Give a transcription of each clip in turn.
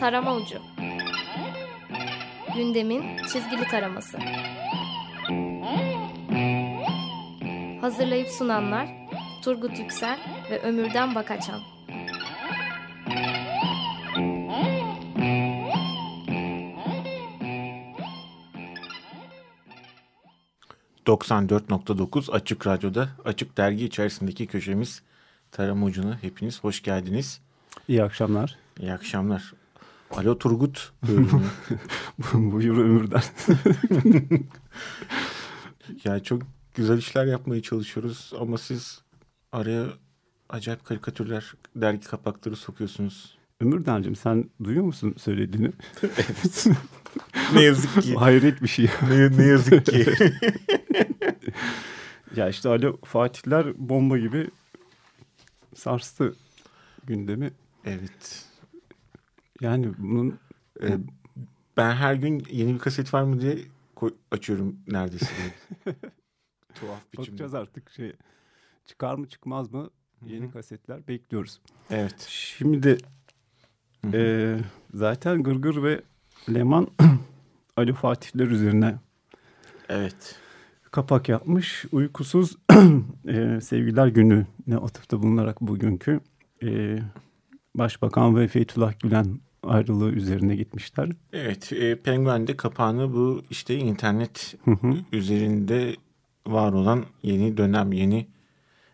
Tarama Ucu Gündemin çizgili taraması Hazırlayıp sunanlar Turgut Yüksel ve Ömürden Bakaçan 94.9 Açık Radyo'da Açık Dergi içerisindeki köşemiz Tarama Ucu'na hepiniz hoş geldiniz. İyi akşamlar. İyi akşamlar. Alo Turgut. Buyur Ömür'den. ya çok güzel işler yapmaya çalışıyoruz ama siz araya acayip karikatürler, dergi kapakları sokuyorsunuz. Ömürden'cim sen duyuyor musun söylediğini? evet. ne yazık ki. Hayret bir şey. ne, ne yazık ki. ya işte Alo Fatihler bomba gibi sarstı gündemi. Evet. Yani bunun... Ee, ben her gün yeni bir kaset var mı diye açıyorum neredeyse. Tuhaf biçimde. Bakacağız artık şey çıkar mı çıkmaz mı yeni Hı-hı. kasetler bekliyoruz. Evet. Şimdi e, zaten Gırgır ve Leman Ali Fatihler üzerine evet kapak yapmış. Uykusuz e, Sevgiler Günü ne atıfta bulunarak bugünkü e, Başbakan ve Fethullah Gülen ayrılığı üzerine gitmişler. Evet, e, Penguen'de kapağını bu işte internet hı hı. üzerinde var olan yeni dönem, yeni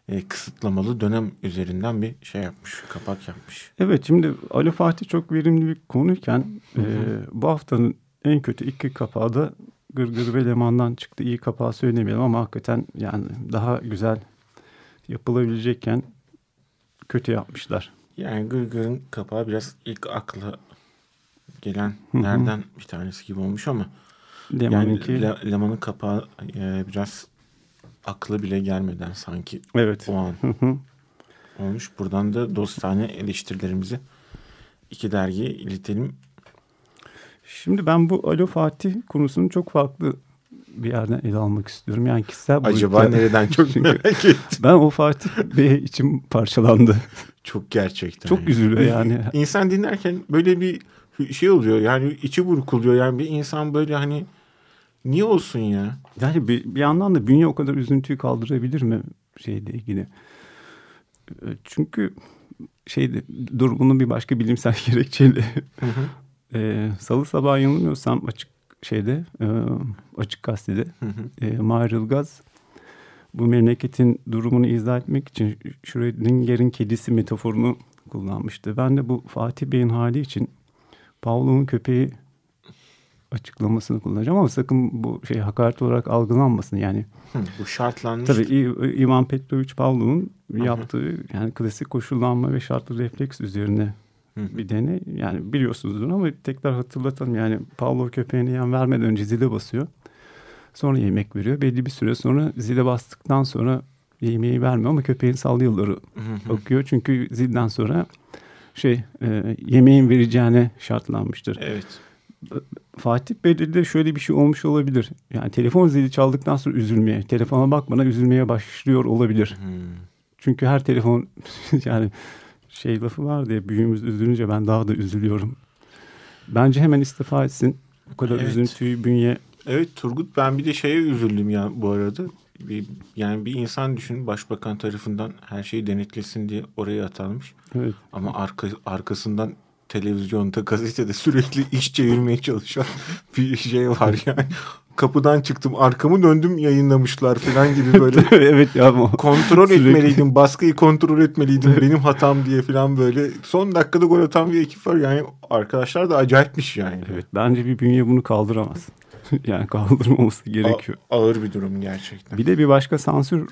e, kısıtlamalı dönem üzerinden bir şey yapmış, kapak yapmış. Evet, şimdi Ali Fatih çok verimli bir konuyken hı hı. E, bu haftanın en kötü iki kapağı da Gırgır ve Leman'dan çıktı. İyi kapağı söylemeyelim ama hakikaten yani daha güzel yapılabilecekken kötü yapmışlar. Yani Gırgır'ın kapağı biraz ilk akla gelenlerden bir tanesi gibi olmuş ama Leman'ınki... yani Le, Leman'ın kapağı e, biraz akla bile gelmeden sanki evet. o an olmuş. Buradan da dostane eleştirilerimizi iki dergiye iletelim. Şimdi ben bu Alo Fatih konusunu çok farklı bir yerden ele almak istiyorum. Yani kişisel Acaba boyutta. nereden çok merak ettim. ben o Fatih Bey içim parçalandı. Çok gerçekten. Çok üzülüyor yani. İnsan dinlerken böyle bir şey oluyor yani içi burkuluyor. Yani bir insan böyle hani niye olsun ya? Yani bir, bir yandan da bünye o kadar üzüntüyü kaldırabilir mi şeyle ilgili? Çünkü şeyde durumunun bir başka bilimsel gerekçeyle hı hı. E, Salı sabahı yanılmıyorsam açık şeyde e, açık gazetede hı hı. E, Mahir Ilgaz bu memleketin durumunu izah etmek için Schrödinger'in kedisi metaforunu kullanmıştı. Ben de bu Fatih Bey'in hali için Pavlov'un köpeği açıklamasını kullanacağım ama sakın bu şey hakaret olarak algılanmasın yani. Hı, bu şartlanmış. Tabii Ivan Petrovich Pavlov'un yaptığı yani klasik koşullanma ve şartlı refleks üzerine Hı. bir deney. Yani biliyorsunuzdur ama tekrar hatırlatalım. Yani Pavlov köpeğine yem vermeden önce zile basıyor. Sonra yemek veriyor. Belli bir süre sonra zile bastıktan sonra yemeği vermiyor ama köpeğin sal yılları bakıyor. Çünkü zilden sonra şey e, yemeğin vereceğine şartlanmıştır. Evet. Fatih Bey'de de şöyle bir şey olmuş olabilir. Yani telefon zili çaldıktan sonra üzülmeye, telefona bakmadan üzülmeye başlıyor olabilir. Hmm. Çünkü her telefon yani şey lafı var diye büyüğümüz üzülünce ben daha da üzülüyorum. Bence hemen istifa etsin. Bu kadar evet. üzüntüyü bünye... Evet Turgut ben bir de şeye üzüldüm ya bu arada. Bir, yani bir insan düşün başbakan tarafından her şeyi denetlesin diye oraya atanmış. Evet. Ama arka, arkasından televizyonda gazetede sürekli iş çevirmeye çalışan bir şey var yani kapıdan çıktım arkamı döndüm yayınlamışlar falan gibi böyle. evet ya ama. Kontrol sürekli... etmeliydim baskıyı kontrol etmeliydim benim hatam diye falan böyle. Son dakikada gol atan bir ekip var yani arkadaşlar da acayipmiş yani. Evet bence bir bünye bunu kaldıramaz. yani kaldırmaması gerekiyor. A- ağır bir durum gerçekten. Bir de bir başka sansür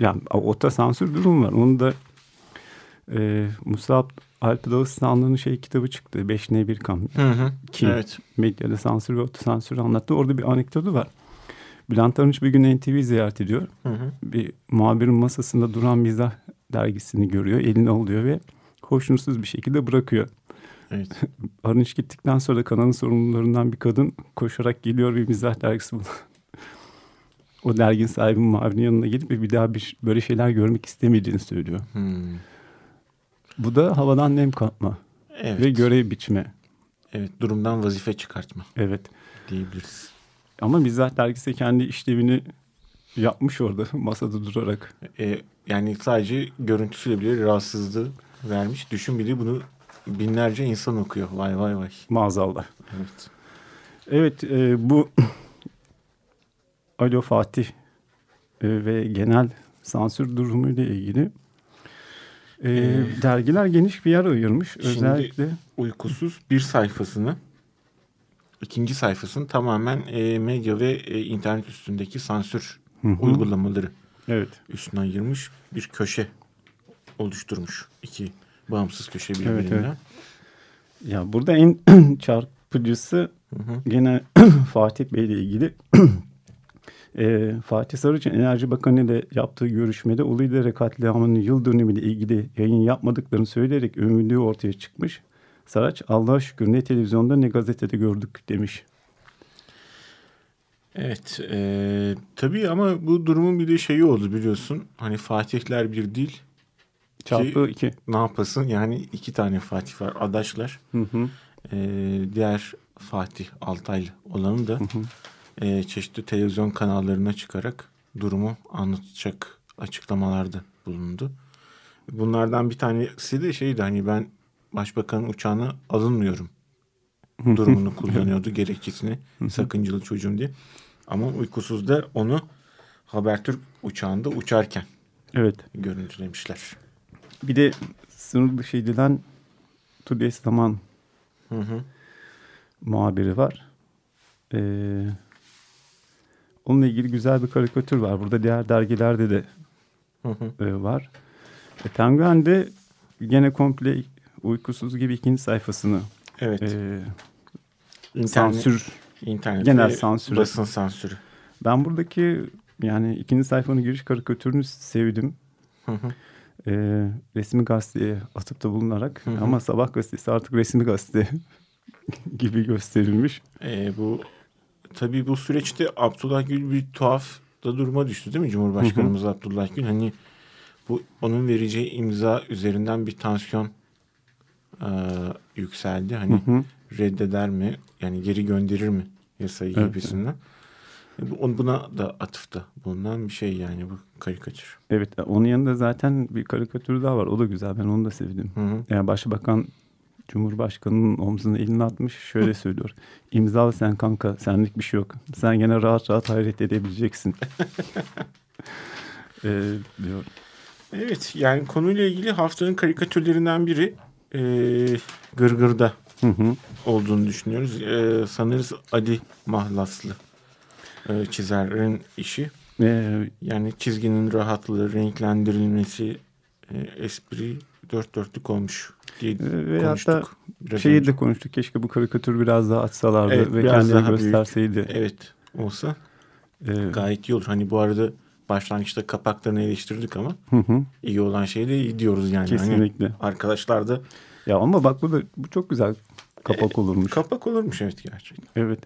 yani ota sansür durum var. Onu da e, Musab Alp Dağıstanlı'nın şey kitabı çıktı. Beş ne bir kam. Hı hı. Kim? Evet. Medyada sansür ve otosansür anlattı. Orada bir anekdotu var. Bülent Arınç bir gün NTV ziyaret ediyor. Hı hı. Bir muhabirin masasında duran mizah dergisini görüyor. Eline alıyor ve hoşnutsuz bir şekilde bırakıyor. Evet. Arınç gittikten sonra da kanalın sorumlularından bir kadın koşarak geliyor bir mizah dergisi buluyor. o dergin sahibi muhabirinin yanına gidip bir daha bir, böyle şeyler görmek istemediğini söylüyor. Hmm. Bu da havadan nem kapma evet. ve görev biçme evet durumdan vazife çıkartma Evet. diyebiliriz. Ama bizzat dergisi kendi işlevini yapmış orada masada durarak. E, yani sadece görüntüsüyle bile rahatsızlığı vermiş. Düşün bir de bunu binlerce insan okuyor. Vay vay vay. Maazallah. Evet. Evet e, bu Alo Fatih e, ve genel sansür durumuyla ilgili e, Ee, dergiler geniş bir yer ayırmış. şimdi- Özellikle Uykusuz bir sayfasını ikinci sayfasını tamamen e, medya ve e, internet üstündeki sansür Hı hı. uygulamaları evet üstüne ayırmış bir köşe oluşturmuş. iki bağımsız köşe Evet, birbirinden. evet. ya burada en çarpıcısı Hı hı. gene Fatih Bey ile ilgili e, Fatih Sarıç'ın Enerji Bakanı ile yaptığı görüşmede Uludere katliamının yıl dönümüyle ilgili yayın yapmadıklarını söyleyerek övündüğü ortaya çıkmış. Saraç Allah'a şükür ne televizyonda ne gazetede gördük demiş. Evet. E, tabii ama bu durumun bir de şeyi oldu biliyorsun. Hani Fatihler bir değil. Çarpı iki. Ne yapasın? Yani iki tane Fatih var. Adaşlar. Hı hı. E, diğer Fatih Altaylı olanı da e, çeşitli televizyon kanallarına çıkarak durumu anlatacak açıklamalarda bulundu. Bunlardan bir tanesi de şeydi hani ben başbakanın uçağına alınmıyorum durumunu kullanıyordu gerekçesini sakıncalı çocuğum diye. Ama uykusuzda onu Habertürk uçağında uçarken Evet. görüntülemişler. Bir de sınır dışı edilen Today's Zaman Hı hı. muhabiri var. Ee, onunla ilgili güzel bir karikatür var. Burada diğer dergilerde de Hı hı. e, var. E, Penguen'de gene komple uykusuz gibi ikinci sayfasını Evet. e, İnternet, sansür. internet genel ve sansürü. basın sansürü. Ben buradaki yani ikinci sayfanın giriş karikatürünü sevdim. Hı hı. E, resmi gazeteye atıp da bulunarak Hı hı. ama sabah gazetesi artık resmi gazete gibi gösterilmiş. Ee, bu tabii bu süreçte Abdullah Gül bir tuhaf da duruma düştü değil mi Cumhurbaşkanımız Abdullah Gül? Hani bu onun vereceği imza üzerinden bir tansiyon e, yükseldi. Hani Hı hı. reddeder mi? Yani geri gönderir mi yasayı Evet. gibisinden. E, bu- on- Buna da atıfta bulunan bir şey yani bu karikatür. Evet onun yanında zaten bir karikatür daha var. O da güzel. Ben onu da sevdim. Hı hı. Yani Başbakan Cumhurbaşkanı'nın omzuna elini atmış şöyle söylüyor. İmzalı sen kanka senlik bir şey yok. Sen gene rahat rahat hayret edebileceksin. ee, diyor. Evet yani konuyla ilgili haftanın karikatürlerinden biri e, Gırgır'da Hı hı. olduğunu düşünüyoruz. Ee, sanırız Ali Mahlaslı e, çizerin işi. Ee, Yani çizginin rahatlığı, renklendirilmesi, e, espri dört dörtlük olmuş diye ve konuştuk. hatta biraz şeyi önce. de konuştuk. Keşke bu karikatür biraz daha açsalardı Evet, ve kendini daha büyük. gösterseydi. Evet olsa Ee, gayet iyi olur. Hani bu arada başlangıçta kapaklarını eleştirdik ama hı hı, iyi olan şey de iyi diyoruz yani. Hani kesinlikle. arkadaşlar da Ya ama bak bu da bu çok güzel kapak olurmuş. kapak olurmuş evet gerçekten. Evet.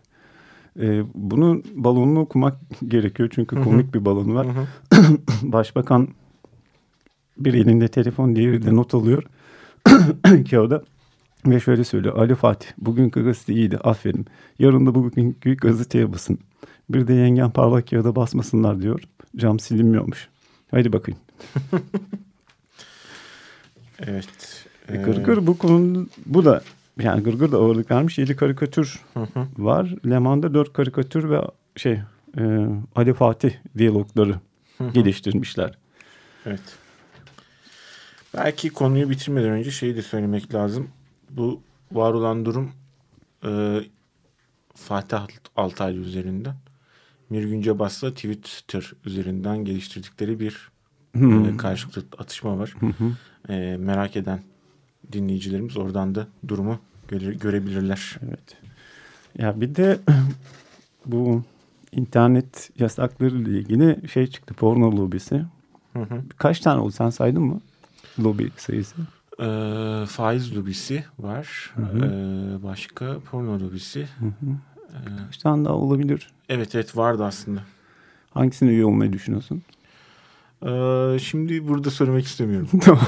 Ee, bunun balonunu okumak gerekiyor çünkü komik bir balonu var. Başbakan bir elinde telefon diğeri de not alıyor kağıda ve şöyle söylüyor. Ali Fatih bugünkü gazete iyiydi aferin. Yarın da bugünkü gazeteye basın. Bir de yengen parlak kağıda basmasınlar diyor. Cam silinmiyormuş. Haydi bakayım. Evet. E, Ee, Gırgır bu konunun bu da yani Gırgır da ağırlık vermiş. 7 karikatür Hı hı. var. Leman'da 4 karikatür ve şey e, Ali Fatih diyalogları Hı hı. geliştirmişler. Evet. Belki konuyu bitirmeden önce şeyi de söylemek lazım. Bu var olan durum e, Fatih Altaylı üzerinden. Mirgün Cebas'la Twitter üzerinden geliştirdikleri bir e, karşılıklı atışma var. E, merak eden dinleyicilerimiz oradan da durumu göre- görebilirler. Evet. Ya bir de bu internet yasakları ile ilgili şey çıktı porno lobisi. Hı hı. Kaç tane oldu sen saydın mı? Lobi sayısı. E, faiz lobisi var. hı. E, başka porno lobisi. Hı hı. E, Kaç tane daha olabilir? evet evet vardı aslında. Hangisine üye olmayı düşünüyorsun? Ee, şimdi burada söylemek istemiyorum. Tamam.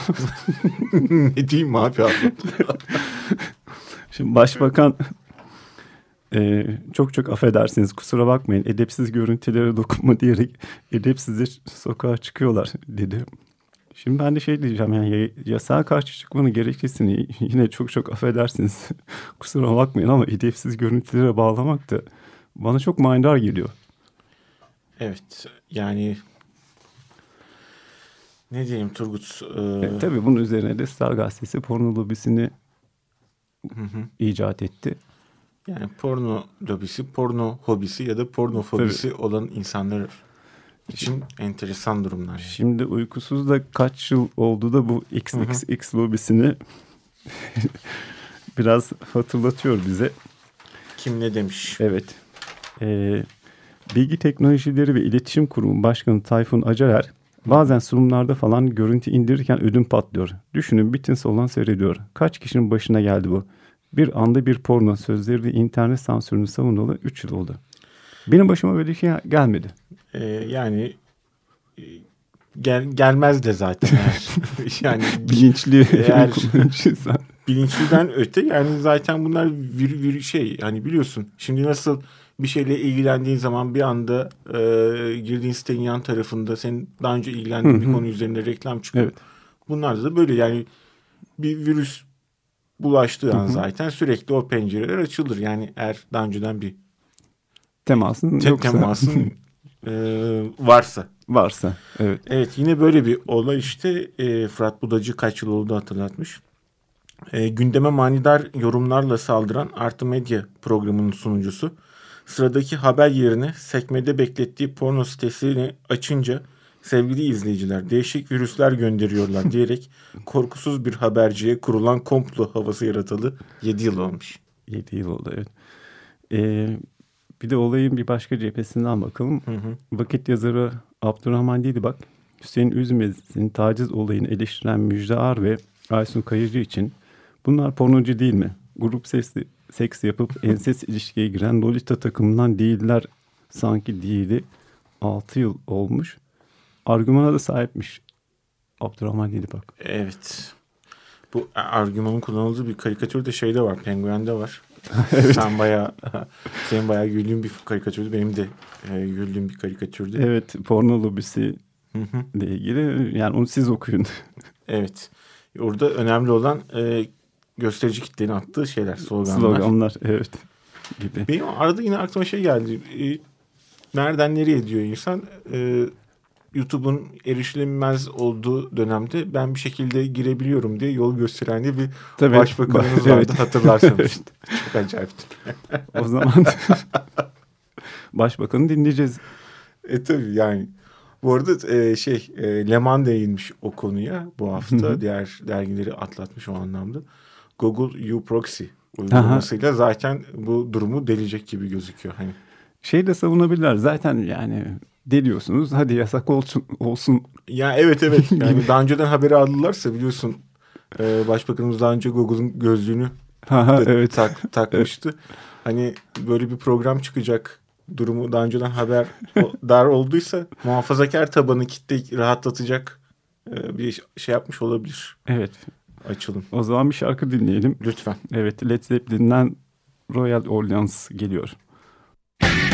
ne diyeyim abi abi? Şimdi başbakan e, çok çok affedersiniz kusura bakmayın edepsiz görüntülere dokunma diyerek edepsizce sokağa çıkıyorlar dedi. Şimdi ben de şey diyeceğim yani yasağa karşı çıkmanın gerekçesini yine çok çok affedersiniz kusura bakmayın ama edepsiz görüntülere bağlamak da bana çok manidar geliyor. Evet yani ne diyeyim Turgut? E, e, tabii bunun üzerine de Star Gazetesi porno lobisini hı hı. icat etti. Yani porno lobisi, porno hobisi ya da porno fobisi tabii. olan insanlar için enteresan durumlar. Yani. Şimdi uykusuz da kaç yıl oldu da bu XXX lobisini biraz hatırlatıyor bize. Kim ne demiş? Evet. Ee, Bilgi Teknolojileri ve İletişim Kurumu Başkanı Tayfun Acarer bazen sunumlarda falan görüntü indirirken ödüm patlıyor. Düşünün bitin olan seyrediyor. Kaç kişinin başına geldi bu? Bir anda bir porno sözleri ve internet sansürünü savunalı 3 yıl oldu. Benim başıma böyle şey gelmedi. Ee, yani e, gel, gelmez de zaten. yani bilinçli eğer bilinçliden öte yani zaten bunlar bir, bir şey yani biliyorsun. Şimdi nasıl bir şeyle ilgilendiğin zaman bir anda e, girdiğin sitenin yan tarafında senin daha önce ilgilendiğin bir konu üzerinde reklam çıkıyor. Evet. Bunlar da böyle yani bir virüs bulaştığı an zaten sürekli o pencereler açılır. Yani eğer daha önceden bir temasın te yoksa. temasın e, varsa. Varsa evet. Evet yine böyle bir olay işte e, Fırat Budacı kaç yıl oldu hatırlatmış. E, gündeme manidar yorumlarla saldıran Artı Medya programının sunucusu sıradaki haber yerine sekmede beklettiği porno sitesini açınca sevgili izleyiciler değişik virüsler gönderiyorlar diyerek korkusuz bir haberciye kurulan komplo havası yaratalı 7 yıl olmuş. 7 yıl oldu evet. Ee, bir de olayın bir başka cephesinden bakalım. Hı hı. Vakit yazarı Abdurrahman Dili bak Hüseyin Üzmez'in taciz olayını eleştiren Müjde Ar ve Aysun Kayıcı için bunlar pornocu değil mi? Grup sesli, seks yapıp enses ilişkiye giren Lolita takımından değiller sanki değili 6 yıl olmuş argümana da sahipmiş. Abdurrahman bak. Evet. Bu argümanın kullanıldığı bir karikatür de şeyde var. Penguen'de var. evet. Sen bayağı senin bayağı güldüğün bir karikatürdü. Benim de e, güldüğüm bir karikatürdü. Evet. Porno lobisi ile ilgili. Yani onu siz okuyun. evet. Orada önemli olan e, gösterici kitlenin attığı şeyler. Sloganlar. Sloganlar. Evet. Gibi. Benim arada yine aklıma şey geldi. E, nereden nereye diyor insan. E, YouTube'un erişilemez olduğu dönemde ben bir şekilde girebiliyorum diye yol gösteren diye bir Tabii, başbakanımız vardı evet. hatırlarsanız. Çok acayipti. o zaman başbakanı dinleyeceğiz. E tabii yani. Bu arada e, şey e, Leman değinmiş o konuya bu hafta. Diğer dergileri atlatmış o anlamda. Google U-Proxy uygulamasıyla zaten bu durumu delecek gibi gözüküyor. Hani şey de savunabilirler. Zaten yani deliyorsunuz. Hadi yasak olsun. olsun. Ya evet evet. Yani daha önceden haberi aldılarsa biliyorsun e, Başbakanımız daha önce Google'un gözlüğünü evet. tak, takmıştı. Hani böyle bir program çıkacak durumu daha önceden haber dar olduysa muhafazakar tabanı kitle rahatlatacak e, bir şey yapmış olabilir. Evet. Açalım. O zaman bir şarkı dinleyelim. Lütfen. Evet Led Zeppelin'den Royal Orleans geliyor. Evet.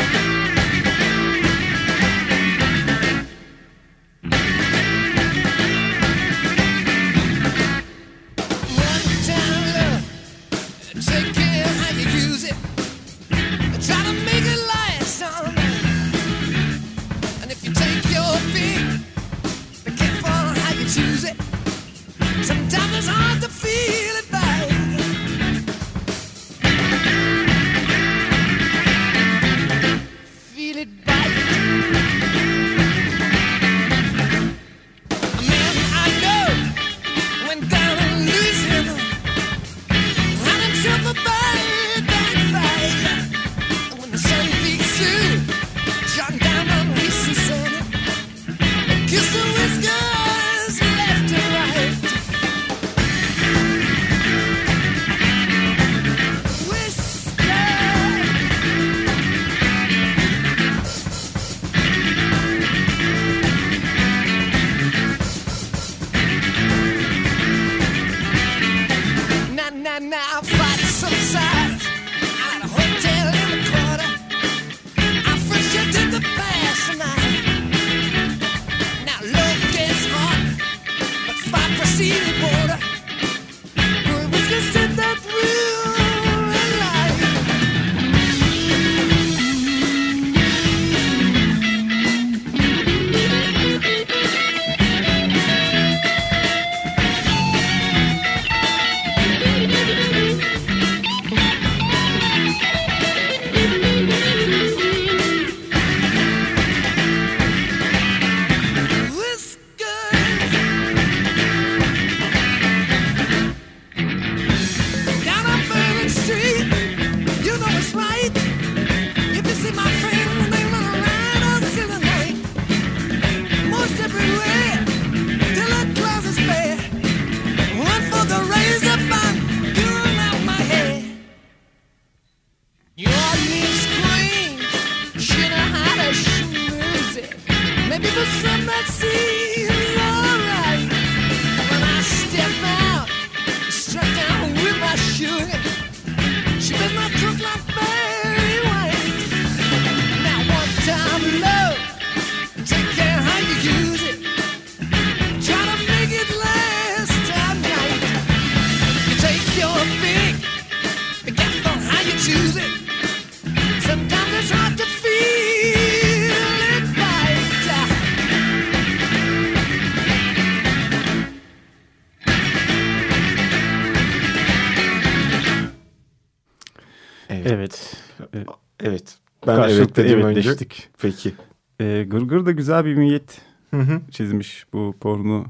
Evet. Ben karşılıklı evet dedim önce. evetleştik. Peki. E, Gırgır da güzel bir niyet Hı hı. çizmiş bu porno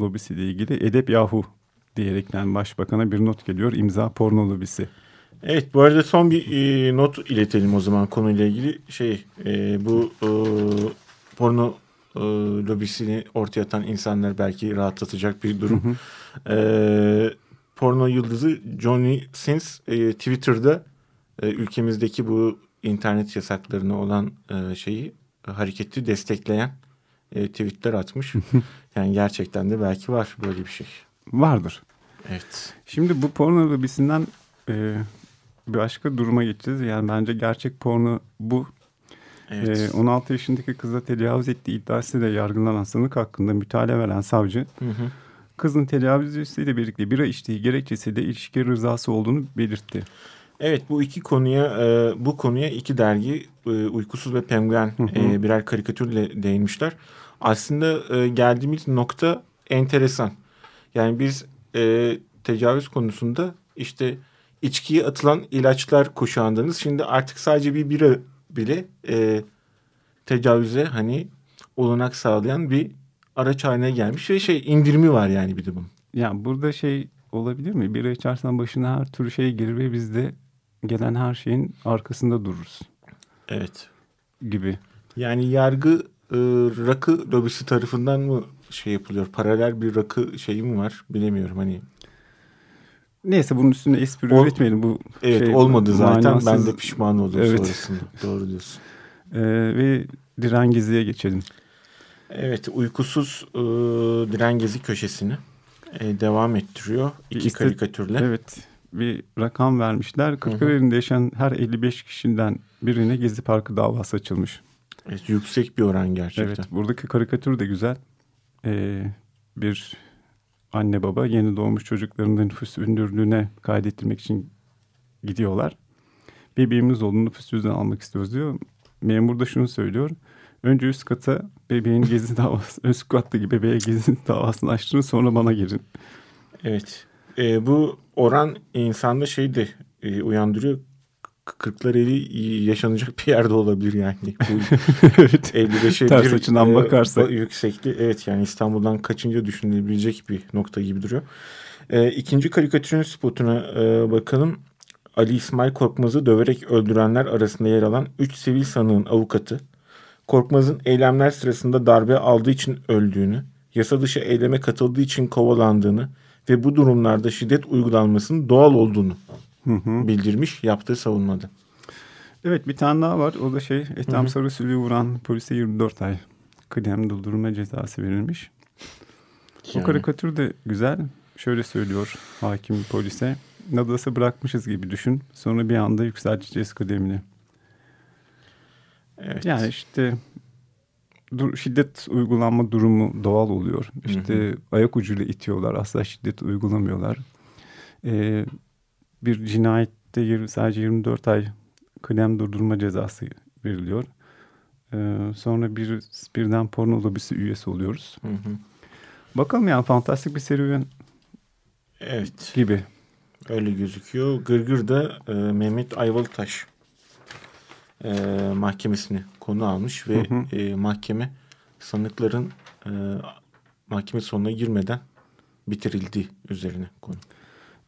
lobisiyle ilgili. Edep Yahu diyerekten başbakana bir not geliyor. İmza porno lobisi. Evet bu arada son bir e, not iletelim o zaman konuyla ilgili. Şey e, bu e, porno e, lobisini ortaya atan insanlar belki rahatlatacak bir durum. E, porno yıldızı Johnny Sins e, Twitter'da e, ülkemizdeki bu internet yasaklarına olan e, şeyi hareketi destekleyen e, tweetler atmış. yani gerçekten de belki var böyle bir şey. Vardır. Evet. Şimdi bu porno lobisinden e, bir başka duruma geçeceğiz. Yani bence gerçek porno bu. Evet. E, 16 yaşındaki kıza tecavüz ettiği iddiasıyla yargılanan sanık hakkında mütalaa veren savcı Hı hı. kızın tecavüzcüsüyle birlikte bira içtiği gerekçesiyle ilişki rızası olduğunu belirtti. Evet bu iki konuya e, bu konuya iki dergi e, Uykusuz ve Penguen e, birer karikatürle değinmişler. Aslında geldiğimiz nokta enteresan. Yani biz tecavüz konusunda işte içkiye atılan ilaçlar kuşağındayız. Şimdi artık sadece bir bira bile e, tecavüze hani olanak sağlayan bir araç haline gelmiş ve şey indirimi var yani bir de bunun. Yani burada şey olabilir mi? Bira içersen başına her türlü şey gelir ve biz de gelen her şeyin arkasında dururuz Evet. gibi. Yani yargı e, rakı lobisi tarafından mı şey yapılıyor? Paralel bir rakı şeyi mi var? Bilemiyorum hani. Neyse bunun üstüne espri Ol- üretmeyelim. Bu Evet şey, olmadı zaten. Ben manasız- de pişman oldum Evet. sonrasında. Doğru diyorsun. Ee, ve Diren Gezi'ye geçelim. Evet uykusuz e, diren gezi köşesini e, devam ettiriyor. İki İşte- karikatürle. Evet bir rakam vermişler. Kırklareli'nde yaşayan her 55 kişiden birine Gezi Parkı davası açılmış. Evet, yüksek bir oran gerçekten. Evet buradaki karikatür de güzel. Ee, bir anne baba yeni doğmuş çocuklarının nüfus müdürlüğüne kaydettirmek için gidiyorlar. Bebeğimiz olduğunu nüfus cüzdanı almak istiyoruz diyor. Memur da şunu söylüyor. Önce üst kata bebeğin gezi davası, üst kattaki bebeğe gezi davasını açtırın sonra bana gelin. Evet. E, bu oran insanda şey de e, uyandırıyor. K- Kırklareli yaşanacak bir yerde olabilir yani. Bu evet. 55'e Ters bir, açıdan e, bakarsak. Yüksekli evet yani İstanbul'dan kaçınca düşünülebilecek bir nokta gibi duruyor. E, ikinci karikatürün spotuna e, bakalım. Ali İsmail Korkmaz'ı döverek öldürenler arasında yer alan 3 sivil sanığın avukatı Korkmaz'ın eylemler sırasında darbe aldığı için öldüğünü, yasa dışı eyleme katıldığı için kovalandığını ve bu durumlarda şiddet uygulanmasının doğal olduğunu bildirmiş yaptığı savunmada. Evet bir tane daha var. O da şey Ethem Sarısülü'yü vuran polise 24 ay kıdem durdurma cezası verilmiş. Yani. karikatür de güzel. Şöyle söylüyor hakim polise. Nadas'ı bırakmışız gibi düşün. Sonra bir anda yükselteceğiz kıdemini. Evet. Yani işte şiddet uygulanma durumu doğal oluyor. İşte ayak ucuyla itiyorlar. Asla şiddet uygulamıyorlar. Ee, bir cinayette yir- sadece 24 ay kıdem durdurma cezası veriliyor. Ee, sonra bir birden porno lobisi üyesi oluyoruz. Hı hı. Bakalım yani fantastik bir serüven Evet. gibi. Öyle gözüküyor. Gırgır'da e, Mehmet Ayvalıtaş e, mahkemesini konu almış ve e, mahkeme sanıkların e, mahkeme sonuna girmeden bitirildiği üzerine konu.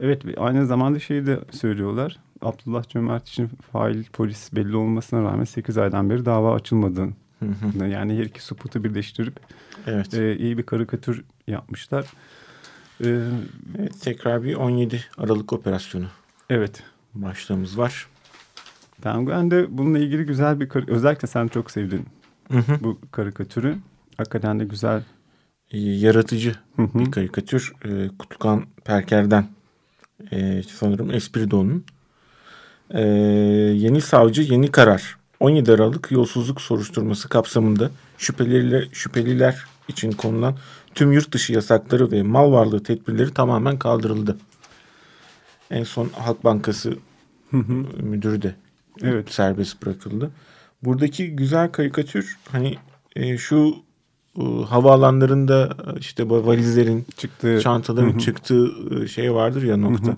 Evet ve aynı zamanda şeyi de söylüyorlar. Abdullah Cömert için fail polis belli olmasına rağmen 8 aydan beri dava açılmadığını. Hı hı. Yani her iki suputu birleştirip Evet. e, iyi bir karikatür yapmışlar. E, evet. Tekrar bir 17 Aralık operasyonu evet. başlığımız var. Penguen de bununla ilgili güzel bir özellikle sen çok sevdin Hı hı. bu karikatürü. Hakikaten de güzel. Yaratıcı Hı hı. bir karikatür. E, Kutlukan Perker'den e, sanırım Espirido'nun. E, yeni savcı yeni karar. 17 Aralık yolsuzluk soruşturması kapsamında şüpheliler, şüpheliler için konulan tüm yurt dışı yasakları ve mal varlığı tedbirleri tamamen kaldırıldı. En son Halk Bankası müdürü de Evet. serbest bırakıldı. Buradaki güzel karikatür hani e, şu e, havaalanlarında e, işte valizlerin Çıktı. çantaların çıktığı e, şey vardır ya nokta.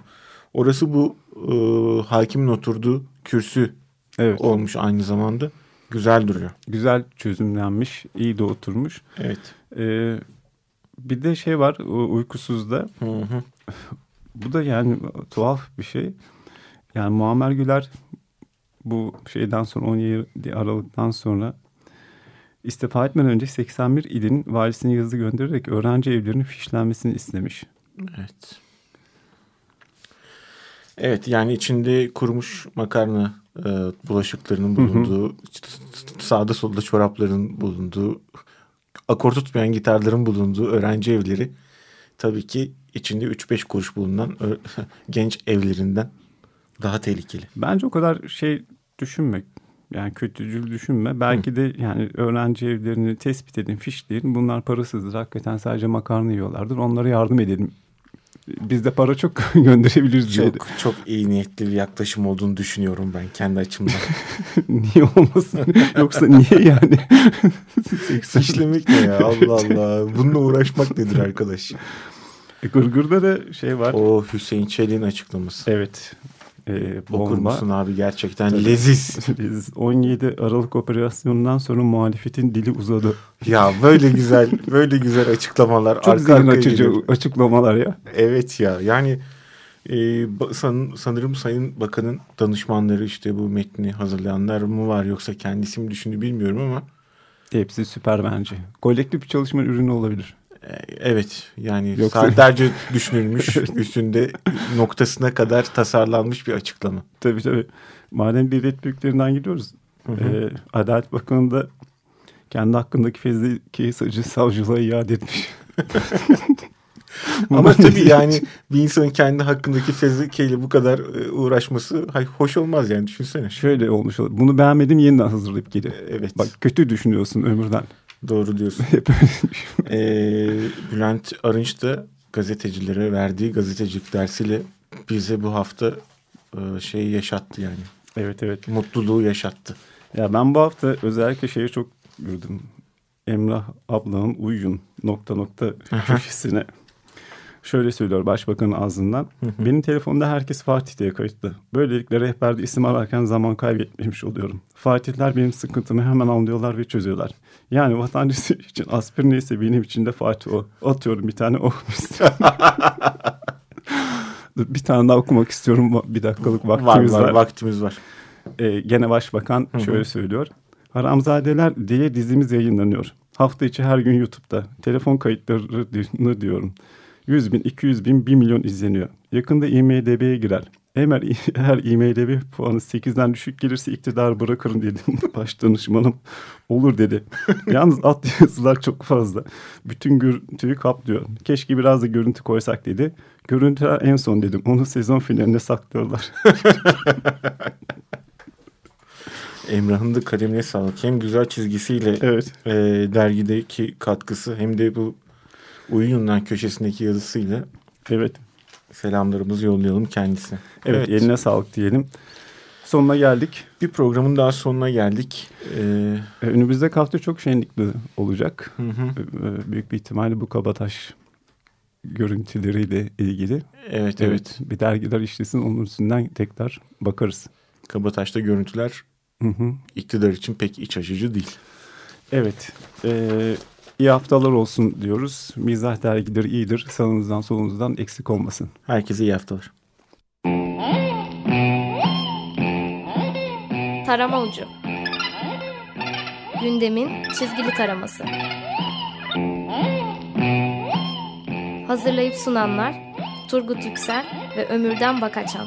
Orası bu e, hakimin oturduğu kürsü Evet. olmuş aynı zamanda. Güzel duruyor. Güzel çözümlenmiş, iyi de oturmuş. Evet. Ee, bir de şey var uykusuzda. Hı hı. Bu da yani tuhaf bir şey. Yani Muammer Güler bu şeyden sonra 17 Aralık'tan sonra istifa etmeden önce 81 ilin valisine yazı göndererek öğrenci evlerinin fişlenmesini istemiş. Evet. Evet yani içinde kurumuş makarna e, bulaşıklarının bulunduğu, sağda solda çorapların bulunduğu, akor tutmayan gitarların bulunduğu öğrenci evleri tabii ki içinde 3-5 kuruş bulunan genç evlerinden daha tehlikeli. Bence o kadar şey düşünmek yani kötücül düşünme. Belki de yani öğrenci evlerini tespit edin, fişleyin. Bunlar parasızdır. Hakikaten sadece makarna yiyorlardır. Onlara yardım edelim. Biz de para çok gönderebiliriz diye. de. Çok çok iyi niyetli bir yaklaşım olduğunu düşünüyorum ben kendi açımdan. niye olmasın? Yoksa niye yani? 80 İşlemek ne ya Allah Allah. Bununla uğraşmak nedir arkadaş? E, Gırgır'da da şey var. O Hüseyin Çelik'in açıklaması. Evet. E, Okur bomba. musun abi gerçekten leziz. Biz 17 Aralık operasyonundan sonra muhalefetin dili uzadı. Ya böyle güzel böyle güzel açıklamalar Çok zihin açıcı açıklamalar ya. Evet ya yani e, san- sanırım Sayın Bakan'ın danışmanları işte bu metni hazırlayanlar mı var yoksa kendisi mi düşündü bilmiyorum ama Hepsi süper bence. Kolektif bir çalışma ürünü olabilir. E, evet yani Yoksa- saatlerce düşünülmüş üstünde noktasına kadar tasarlanmış bir açıklama. Tabii tabii. Madem devlet büyüklerinden gidiyoruz. E, Adalet Bakanı da kendi hakkındaki fezleki sacı savcılığa iade etmiş. Ama tabii yani bir insanın kendi hakkındaki fezlekeyle bu kadar e, uğraşması hoş olmaz yani düşünsene. Şöyle olmuş olur. Bunu beğenmedim yeniden hazırlayıp geri. Evet Bak kötü düşünüyorsun ömürden. Doğru diyorsun. Hep öyle Ee, Bülent Arınç da gazetecilere verdiği gazetecilik dersiyle bize bu hafta e, şeyi yaşattı yani. evet evet. Mutluluğu yaşattı. Ya ben bu hafta özellikle şeyi çok gördüm. Emrah ablanın uyuyun nokta nokta köşesine. Şöyle söylüyor başbakanın ağzından. Benim telefonda herkes Fatih diye kayıtlı. Böylelikle rehberde isim ararken zaman kaybetmemiş oluyorum. Fatihler benim sıkıntımı hemen anlıyorlar ve çözüyorlar. Yani vatandaşı için aspirin neyse benim için de Fatih o. Atıyorum bir tane o. Dur, bir tane daha okumak istiyorum. Bir dakikalık vaktimiz var, var. vaktimiz var. Ee, gene başbakan şöyle söylüyor. Haramzadeler diye dizimiz yayınlanıyor. Hafta içi her gün YouTube'da. Telefon kayıtlarını diyorum. 100 bin, 200 bin, 1 milyon izleniyor. Yakında IMDB'ye girer. Eğer, eğer IMDB puanı 8'den düşük gelirse iktidar bırakırım dedim. Baş danışmanım olur dedi. Yalnız alt yazılar çok fazla. Bütün görüntüyü kaplıyor. Keşke biraz da görüntü koysak dedi. Görüntüler en son dedim. Onu sezon finaline saklıyorlar. Emrah'ın da kalemine sağlık. Hem güzel çizgisiyle evet. e, dergideki katkısı hem de bu Uyuyunlar köşesindeki yazısıyla Evet. selamlarımızı yollayalım kendisine. Evet, eline sağlık diyelim. Sonuna geldik. Bir programın daha sonuna geldik. Ee, Ee, Önümüzdeki hafta çok şenlikli olacak. hı hı. Ee, Büyük bir ihtimalle bu kabataş görüntüleriyle ilgili. Evet evet. Bir dergiler işlesin onun üstünden tekrar bakarız. Kabataş'ta görüntüler Hı hı. iktidar için pek iç açıcı değil. Evet. Ee, iyi haftalar olsun diyoruz. Mizah dergileri iyidir. Sağınızdan solunuzdan eksik olmasın. Herkese iyi haftalar. Tarama Ucu Gündemin çizgili taraması Hazırlayıp sunanlar Turgut Yüksel ve Ömürden Bakaçan